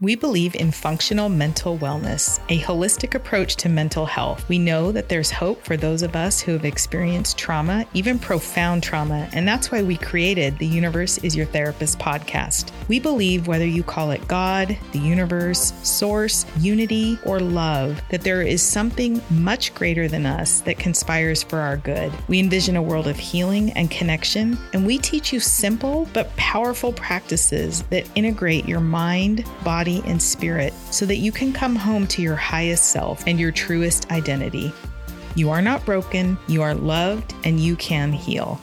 We believe in functional mental wellness, a holistic approach to mental health. We know that there's hope for those of us who have experienced trauma, even profound trauma, and that's why we created the Universe is Your Therapist podcast. We believe whether you call it God, the universe, source, unity, or love, that there is something much greater than us that conspires for our good. We envision a world of healing and connection, and we teach you simple but powerful practices that integrate your mind, body, body, and spirit so that you can come home to your highest self and your truest identity. You are not broken, you are loved, and you can heal.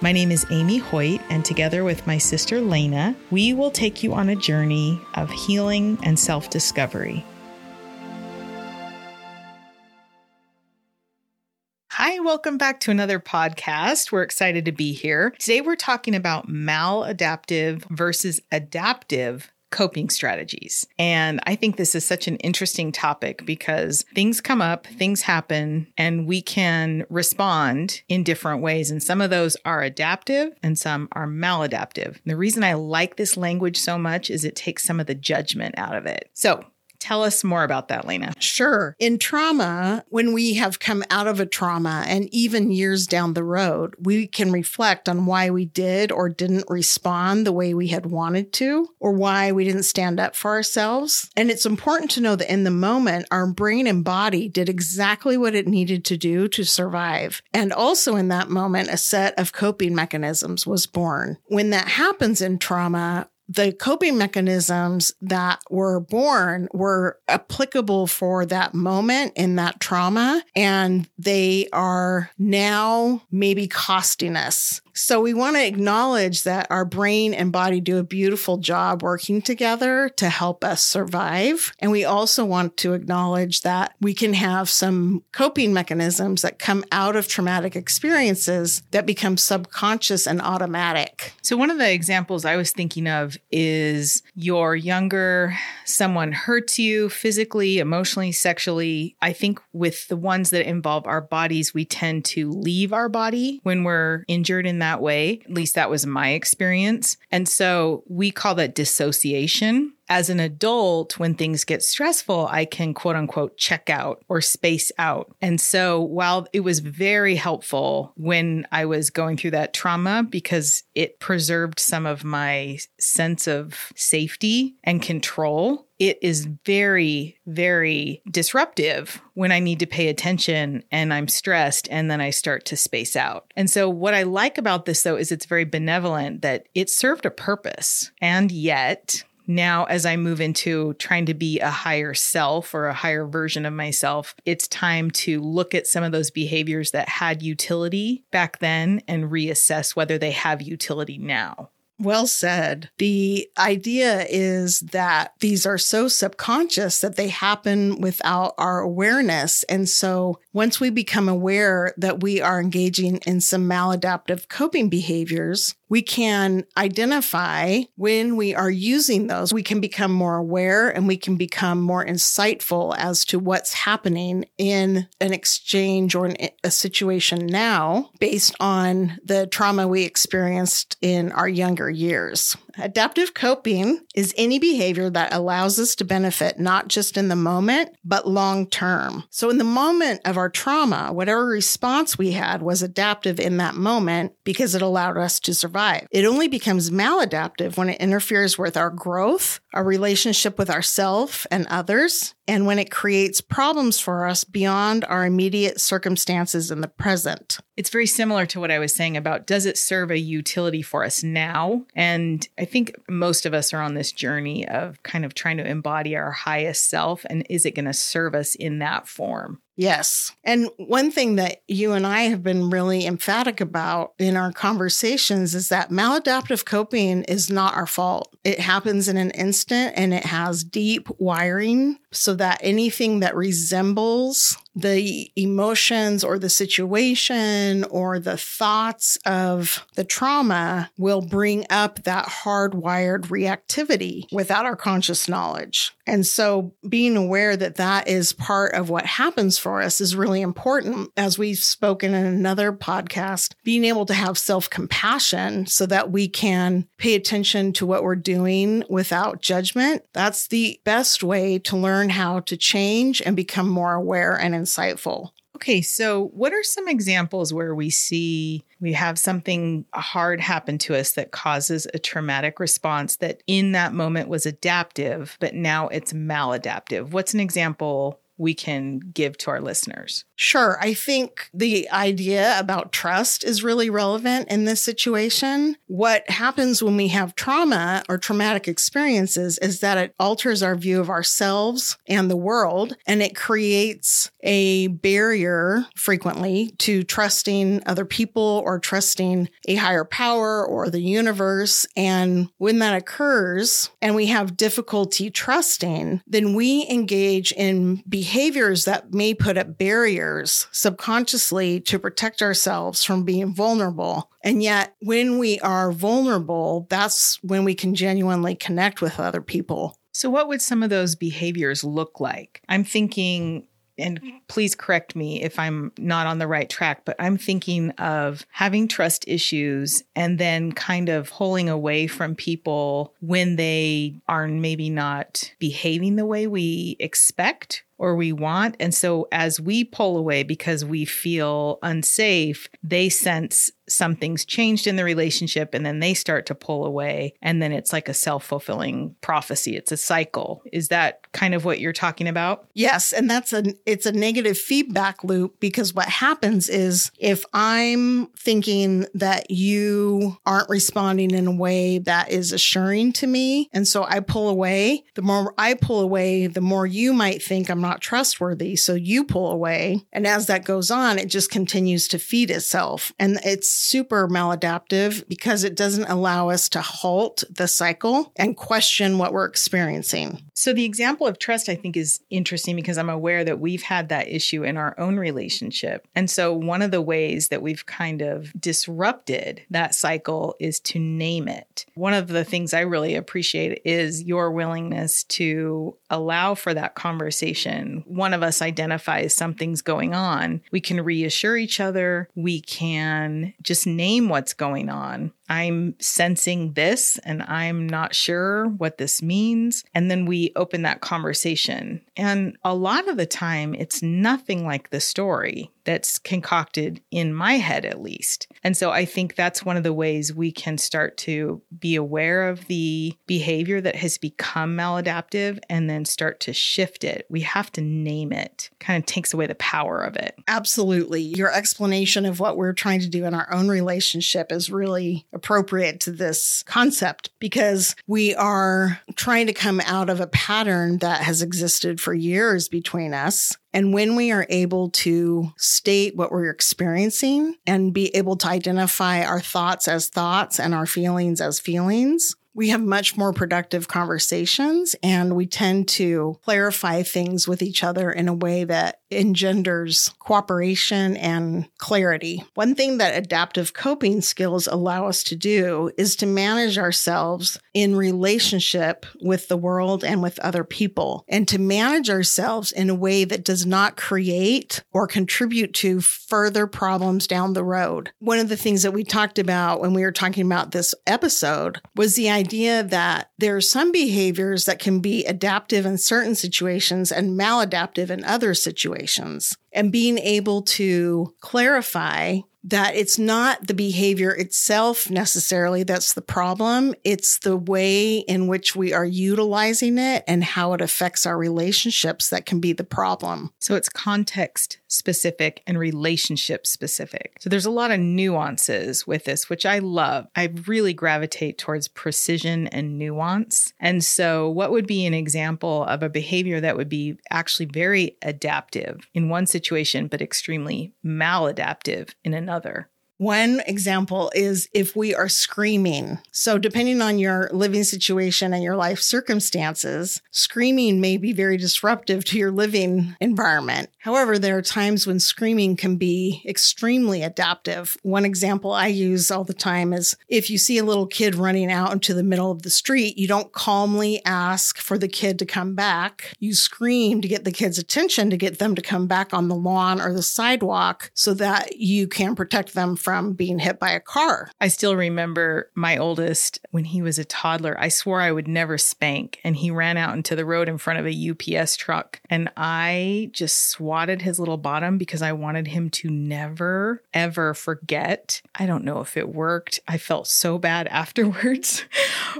My name is Amy Hoyt, and together with my sister Lena, we will take you on a journey of healing and self discovery. Hi, welcome back to another podcast. We're excited to be here. Today, we're talking about maladaptive versus adaptive coping strategies. And I think this is such an interesting topic because things come up, things happen, and we can respond in different ways. And some of those are adaptive and some are maladaptive. And the reason I like this language so much is it takes some of the judgment out of it. So Tell us more about that, Lena. Sure. In trauma, when we have come out of a trauma and even years down the road, we can reflect on why we did or didn't respond the way we had wanted to, or why we didn't stand up for ourselves. And it's important to know that in the moment, our brain and body did exactly what it needed to do to survive. And also in that moment, a set of coping mechanisms was born. When that happens in trauma, the coping mechanisms that were born were applicable for that moment in that trauma, and they are now maybe costing us so we want to acknowledge that our brain and body do a beautiful job working together to help us survive. And we also want to acknowledge that we can have some coping mechanisms that come out of traumatic experiences that become subconscious and automatic. So one of the examples I was thinking of is you're younger, someone hurts you physically, emotionally, sexually. I think with the ones that involve our bodies, we tend to leave our body when we're injured in that way. At least that was my experience. And so we call that dissociation as an adult, when things get stressful, I can quote unquote check out or space out. And so while it was very helpful when I was going through that trauma because it preserved some of my sense of safety and control, it is very, very disruptive when I need to pay attention and I'm stressed and then I start to space out. And so, what I like about this though is it's very benevolent that it served a purpose. And yet, now as I move into trying to be a higher self or a higher version of myself, it's time to look at some of those behaviors that had utility back then and reassess whether they have utility now. Well said. The idea is that these are so subconscious that they happen without our awareness. And so once we become aware that we are engaging in some maladaptive coping behaviors, we can identify when we are using those. We can become more aware and we can become more insightful as to what's happening in an exchange or a situation now based on the trauma we experienced in our younger years. Adaptive coping is any behavior that allows us to benefit not just in the moment, but long term. So, in the moment of our trauma, whatever response we had was adaptive in that moment because it allowed us to survive. It only becomes maladaptive when it interferes with our growth, our relationship with ourselves and others, and when it creates problems for us beyond our immediate circumstances in the present. It's very similar to what I was saying about does it serve a utility for us now? And I think most of us are on this journey of kind of trying to embody our highest self. And is it going to serve us in that form? Yes. And one thing that you and I have been really emphatic about in our conversations is that maladaptive coping is not our fault. It happens in an instant and it has deep wiring so that anything that resembles the emotions or the situation or the thoughts of the trauma will bring up that hardwired reactivity without our conscious knowledge. And so being aware that that is part of what happens for us is really important. As we've spoken in another podcast, being able to have self compassion so that we can pay attention to what we're doing without judgment. That's the best way to learn how to change and become more aware and insightful. Okay, so what are some examples where we see we have something hard happen to us that causes a traumatic response that in that moment was adaptive, but now it's maladaptive? What's an example we can give to our listeners? Sure. I think the idea about trust is really relevant in this situation. What happens when we have trauma or traumatic experiences is that it alters our view of ourselves and the world, and it creates a barrier frequently to trusting other people or trusting a higher power or the universe. And when that occurs and we have difficulty trusting, then we engage in behaviors that may put up barriers subconsciously to protect ourselves from being vulnerable. And yet, when we are vulnerable, that's when we can genuinely connect with other people. So, what would some of those behaviors look like? I'm thinking and please correct me if I'm not on the right track, but I'm thinking of having trust issues and then kind of pulling away from people when they are maybe not behaving the way we expect or we want. And so as we pull away because we feel unsafe, they sense something's changed in the relationship and then they start to pull away. And then it's like a self fulfilling prophecy. It's a cycle. Is that kind of what you're talking about? Yes. And that's a, it's a negative feedback loop because what happens is if I'm thinking that you aren't responding in a way that is assuring to me, and so I pull away, the more I pull away, the more you might think I'm not trustworthy. So you pull away. And as that goes on, it just continues to feed itself. And it's super maladaptive because it doesn't allow us to halt the cycle and question what we're experiencing. So the example of trust, I think, is interesting because I'm aware that we've had that issue in our own relationship. And so one of the ways that we've kind of disrupted that cycle is to name it. One of the things I really appreciate is your willingness to allow for that conversation one of us identifies something's going on, we can reassure each other. We can just name what's going on. I'm sensing this and I'm not sure what this means. And then we open that conversation. And a lot of the time, it's nothing like the story that's concocted in my head, at least. And so I think that's one of the ways we can start to be aware of the behavior that has become maladaptive and then start to shift it. We have to name it, kind of takes away the power of it. Absolutely. Your explanation of what we're trying to do in our own relationship is really appropriate to this concept because we are trying to come out of a pattern that has existed for years between us. And when we are able to state what we're experiencing and be able to identify our thoughts as thoughts and our feelings as feelings, we have much more productive conversations and we tend to clarify things with each other in a way that engenders cooperation and clarity. One thing that adaptive coping skills allow us to do is to manage ourselves in relationship with the world and with other people, and to manage ourselves in a way that does not create or contribute to further problems down the road. One of the things that we talked about when we were talking about this episode was the idea that there are some behaviors that can be adaptive in certain situations and maladaptive in other situations and being able to clarify that it's not the behavior itself necessarily that's the problem. It's the way in which we are utilizing it and how it affects our relationships that can be the problem. So it's context specific and relationship specific. So there's a lot of nuances with this, which I love. I really gravitate towards precision and nuance. And so, what would be an example of a behavior that would be actually very adaptive in one situation, but extremely maladaptive in another? One example is if we are screaming. So, depending on your living situation and your life circumstances, screaming may be very disruptive to your living environment. However, there are times when screaming can be extremely adaptive. One example I use all the time is if you see a little kid running out into the middle of the street, you don't calmly ask for the kid to come back. You scream to get the kid's attention to get them to come back on the lawn or the sidewalk so that you can protect them from from being hit by a car. I still remember my oldest when he was a toddler. I swore I would never spank, and he ran out into the road in front of a UPS truck. And I just swatted his little bottom because I wanted him to never, ever forget. I don't know if it worked. I felt so bad afterwards,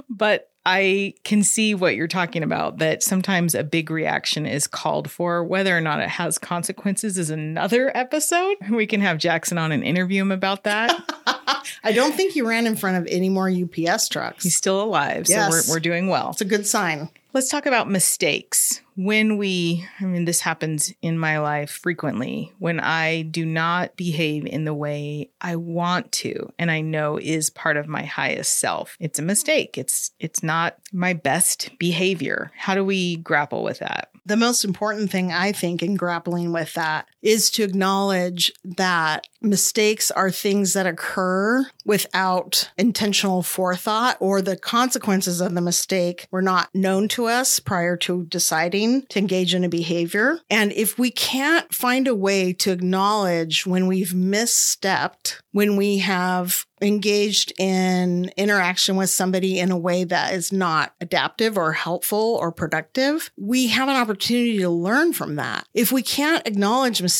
but I can see what you're talking about that sometimes a big reaction is called for. Whether or not it has consequences is another episode. We can have Jackson on and interview him about that. I don't think he ran in front of any more UPS trucks. He's still alive, so yes. we're, we're doing well. It's a good sign. Let's talk about mistakes. When we, I mean, this happens in my life frequently, when I do not behave in the way I want to and I know is part of my highest self. It's a mistake. It's it's not my best behavior. How do we grapple with that? The most important thing I think in grappling with that is to acknowledge that mistakes are things that occur without intentional forethought or the consequences of the mistake were not known to us prior to deciding to engage in a behavior. And if we can't find a way to acknowledge when we've misstepped, when we have engaged in interaction with somebody in a way that is not adaptive or helpful or productive, we have an opportunity to learn from that. If we can't acknowledge mistakes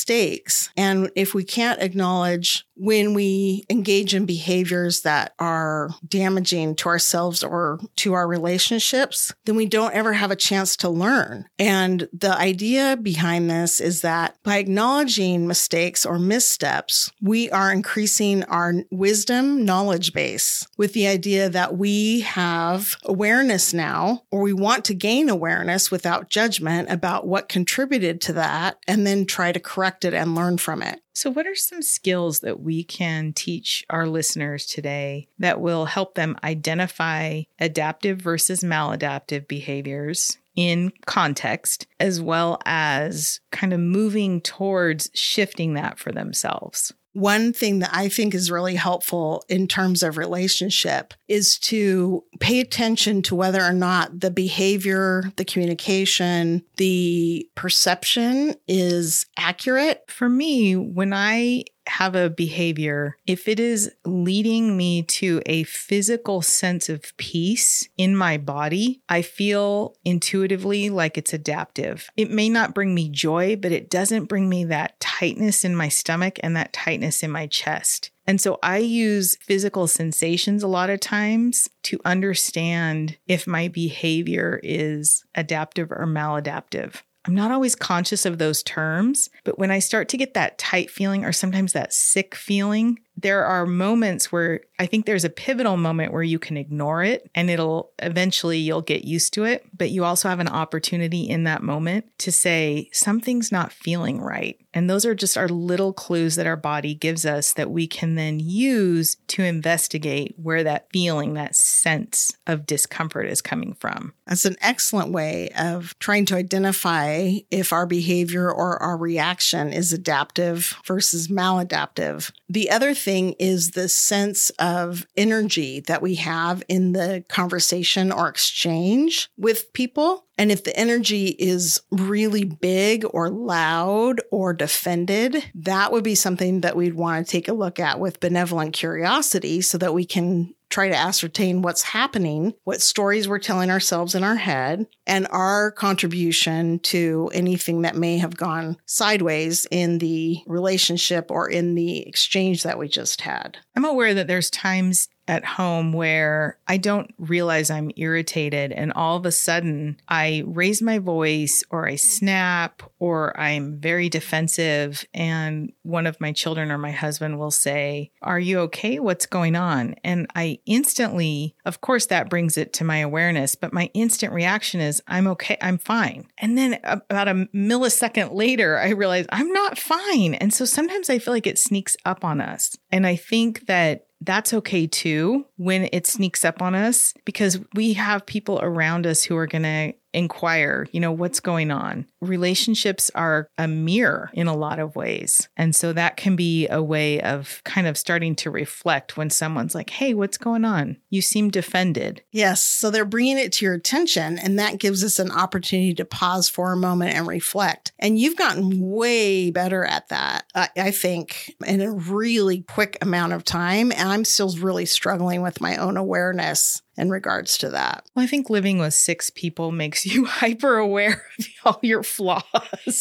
and if we can't acknowledge when we engage in behaviors that are damaging to ourselves or to our relationships, then we don't ever have a chance to learn. And the idea behind this is that by acknowledging mistakes or missteps, we are increasing our wisdom knowledge base with the idea that we have awareness now, or we want to gain awareness without judgment about what contributed to that, and then try to correct it and learn from it. So, what are some skills that we can teach our listeners today that will help them identify adaptive versus maladaptive behaviors in context, as well as kind of moving towards shifting that for themselves? One thing that I think is really helpful in terms of relationship is to pay attention to whether or not the behavior, the communication, the perception is accurate. For me, when I have a behavior, if it is leading me to a physical sense of peace in my body, I feel intuitively like it's adaptive. It may not bring me joy, but it doesn't bring me that tightness in my stomach and that tightness in my chest. And so I use physical sensations a lot of times to understand if my behavior is adaptive or maladaptive. I'm not always conscious of those terms, but when I start to get that tight feeling or sometimes that sick feeling, there are moments where I think there's a pivotal moment where you can ignore it and it'll eventually you'll get used to it. But you also have an opportunity in that moment to say, something's not feeling right. And those are just our little clues that our body gives us that we can then use to investigate where that feeling, that sense of discomfort is coming from. That's an excellent way of trying to identify if our behavior or our reaction is adaptive versus maladaptive. The other thing is the sense of energy that we have in the conversation or exchange with people. And if the energy is really big or loud or defended, that would be something that we'd want to take a look at with benevolent curiosity so that we can try to ascertain what's happening, what stories we're telling ourselves in our head, and our contribution to anything that may have gone sideways in the relationship or in the exchange that we just had. I'm aware that there's times at home where I don't realize I'm irritated and all of a sudden I raise my voice or I snap or I'm very defensive and one of my children or my husband will say, "Are you okay? What's going on?" And I instantly, of course that brings it to my awareness, but my instant reaction is, "I'm okay. I'm fine." And then about a millisecond later, I realize I'm not fine. And so sometimes I feel like it sneaks up on us. And I think that that's okay too when it sneaks up on us because we have people around us who are going to inquire, you know, what's going on. Relationships are a mirror in a lot of ways. And so that can be a way of kind of starting to reflect when someone's like, hey, what's going on? You seem defended. Yes. So they're bringing it to your attention, and that gives us an opportunity to pause for a moment and reflect. And you've gotten way better at that, I, I think, in a really quick amount of time. And I'm still really struggling with my own awareness in regards to that. Well, I think living with six people makes you hyper aware of all your flaws.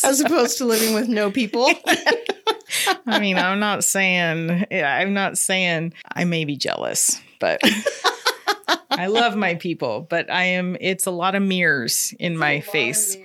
As opposed to living with no people. I mean, I'm not saying, I'm not saying I may be jealous, but I love my people, but I am, it's a lot of mirrors in my face.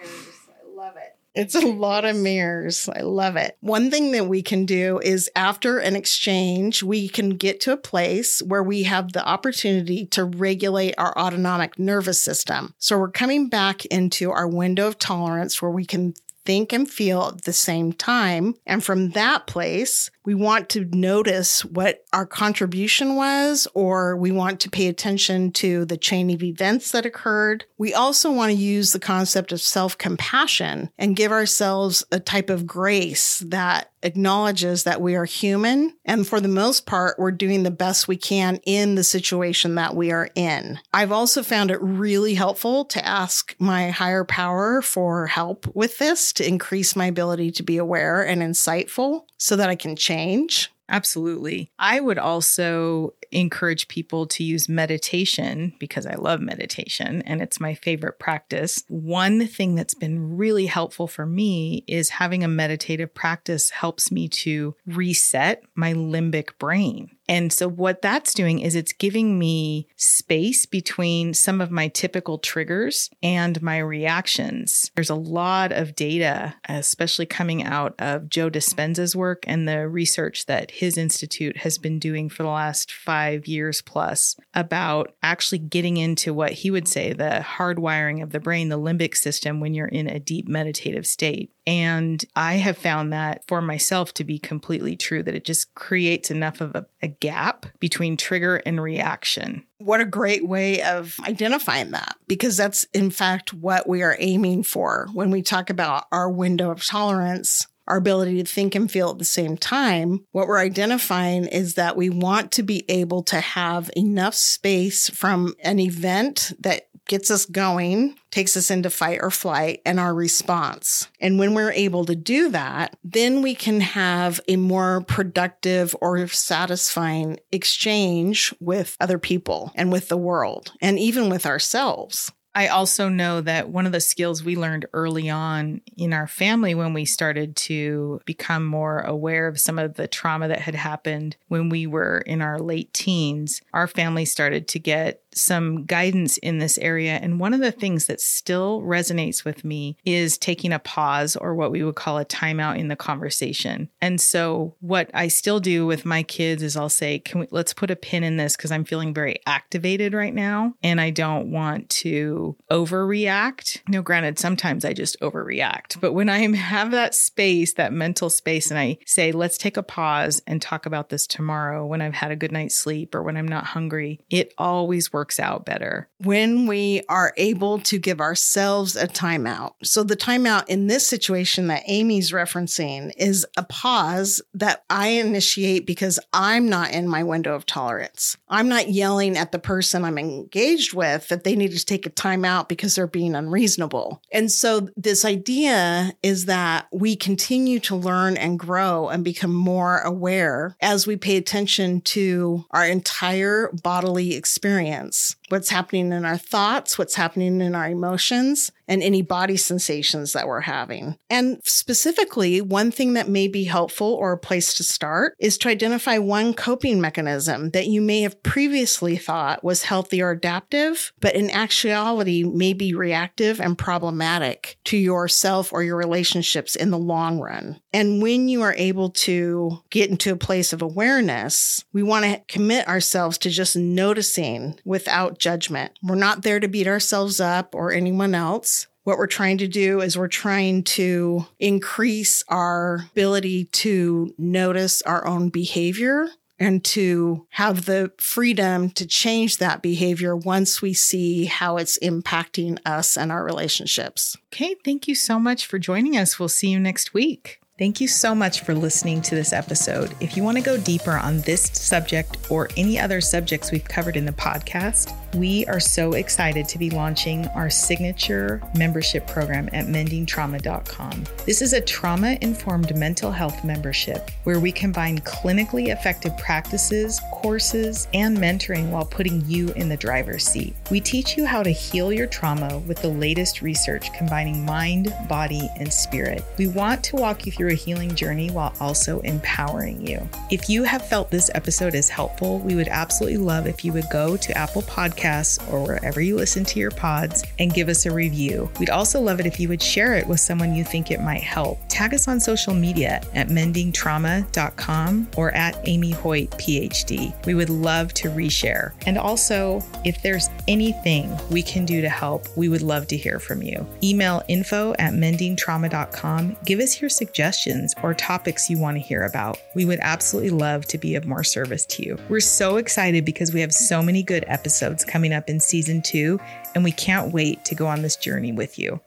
It's a lot of mirrors. I love it. One thing that we can do is after an exchange, we can get to a place where we have the opportunity to regulate our autonomic nervous system. So we're coming back into our window of tolerance where we can think and feel at the same time. And from that place, we want to notice what our contribution was, or we want to pay attention to the chain of events that occurred. We also want to use the concept of self compassion and give ourselves a type of grace that acknowledges that we are human. And for the most part, we're doing the best we can in the situation that we are in. I've also found it really helpful to ask my higher power for help with this to increase my ability to be aware and insightful so that I can change. Absolutely. I would also encourage people to use meditation because I love meditation and it's my favorite practice. One thing that's been really helpful for me is having a meditative practice helps me to reset my limbic brain. And so, what that's doing is it's giving me space between some of my typical triggers and my reactions. There's a lot of data, especially coming out of Joe Dispenza's work and the research that his institute has been doing for the last five years plus about actually getting into what he would say the hardwiring of the brain, the limbic system, when you're in a deep meditative state. And I have found that for myself to be completely true, that it just creates enough of a, a, gap between trigger and reaction. What a great way of identifying that, because that's in fact what we are aiming for when we talk about our window of tolerance. Our ability to think and feel at the same time, what we're identifying is that we want to be able to have enough space from an event that gets us going, takes us into fight or flight, and our response. And when we're able to do that, then we can have a more productive or satisfying exchange with other people and with the world and even with ourselves. I also know that one of the skills we learned early on in our family when we started to become more aware of some of the trauma that had happened when we were in our late teens, our family started to get some guidance in this area. And one of the things that still resonates with me is taking a pause or what we would call a timeout in the conversation. And so what I still do with my kids is I'll say, can we let's put a pin in this because I'm feeling very activated right now and I don't want to overreact. No, granted, sometimes I just overreact, but when I have that space, that mental space, and I say, let's take a pause and talk about this tomorrow when I've had a good night's sleep or when I'm not hungry, it always works out better. When we are able to give ourselves a timeout. So, the timeout in this situation that Amy's referencing is a pause that I initiate because I'm not in my window of tolerance. I'm not yelling at the person I'm engaged with that they need to take a timeout because they're being unreasonable. And so this idea is that we continue to learn and grow and become more aware as we pay attention to our entire bodily experience sense what's happening in our thoughts, what's happening in our emotions, and any body sensations that we're having. And specifically, one thing that may be helpful or a place to start is to identify one coping mechanism that you may have previously thought was healthy or adaptive, but in actuality may be reactive and problematic to yourself or your relationships in the long run. And when you are able to get into a place of awareness, we want to commit ourselves to just noticing without judgment. We're not there to beat ourselves up or anyone else. What we're trying to do is we're trying to increase our ability to notice our own behavior and to have the freedom to change that behavior once we see how it's impacting us and our relationships. Okay, thank you so much for joining us. We'll see you next week. Thank you so much for listening to this episode. If you want to go deeper on this subject or any other subjects we've covered in the podcast, we are so excited to be launching our signature membership program at mendingtrauma.com. This is a trauma informed mental health membership where we combine clinically effective practices, courses, and mentoring while putting you in the driver's seat. We teach you how to heal your trauma with the latest research combining mind, body, and spirit. We want to walk you through through a healing journey while also empowering you. If you have felt this episode is helpful, we would absolutely love if you would go to Apple Podcasts or wherever you listen to your pods and give us a review. We'd also love it if you would share it with someone you think it might help. Tag us on social media at mendingtrauma.com or at Amy Hoyt PhD. We would love to reshare. And also, if there's anything we can do to help, we would love to hear from you. Email info at mendingtrauma.com. Give us your suggestions or topics you want to hear about. We would absolutely love to be of more service to you. We're so excited because we have so many good episodes coming up in season two, and we can't wait to go on this journey with you.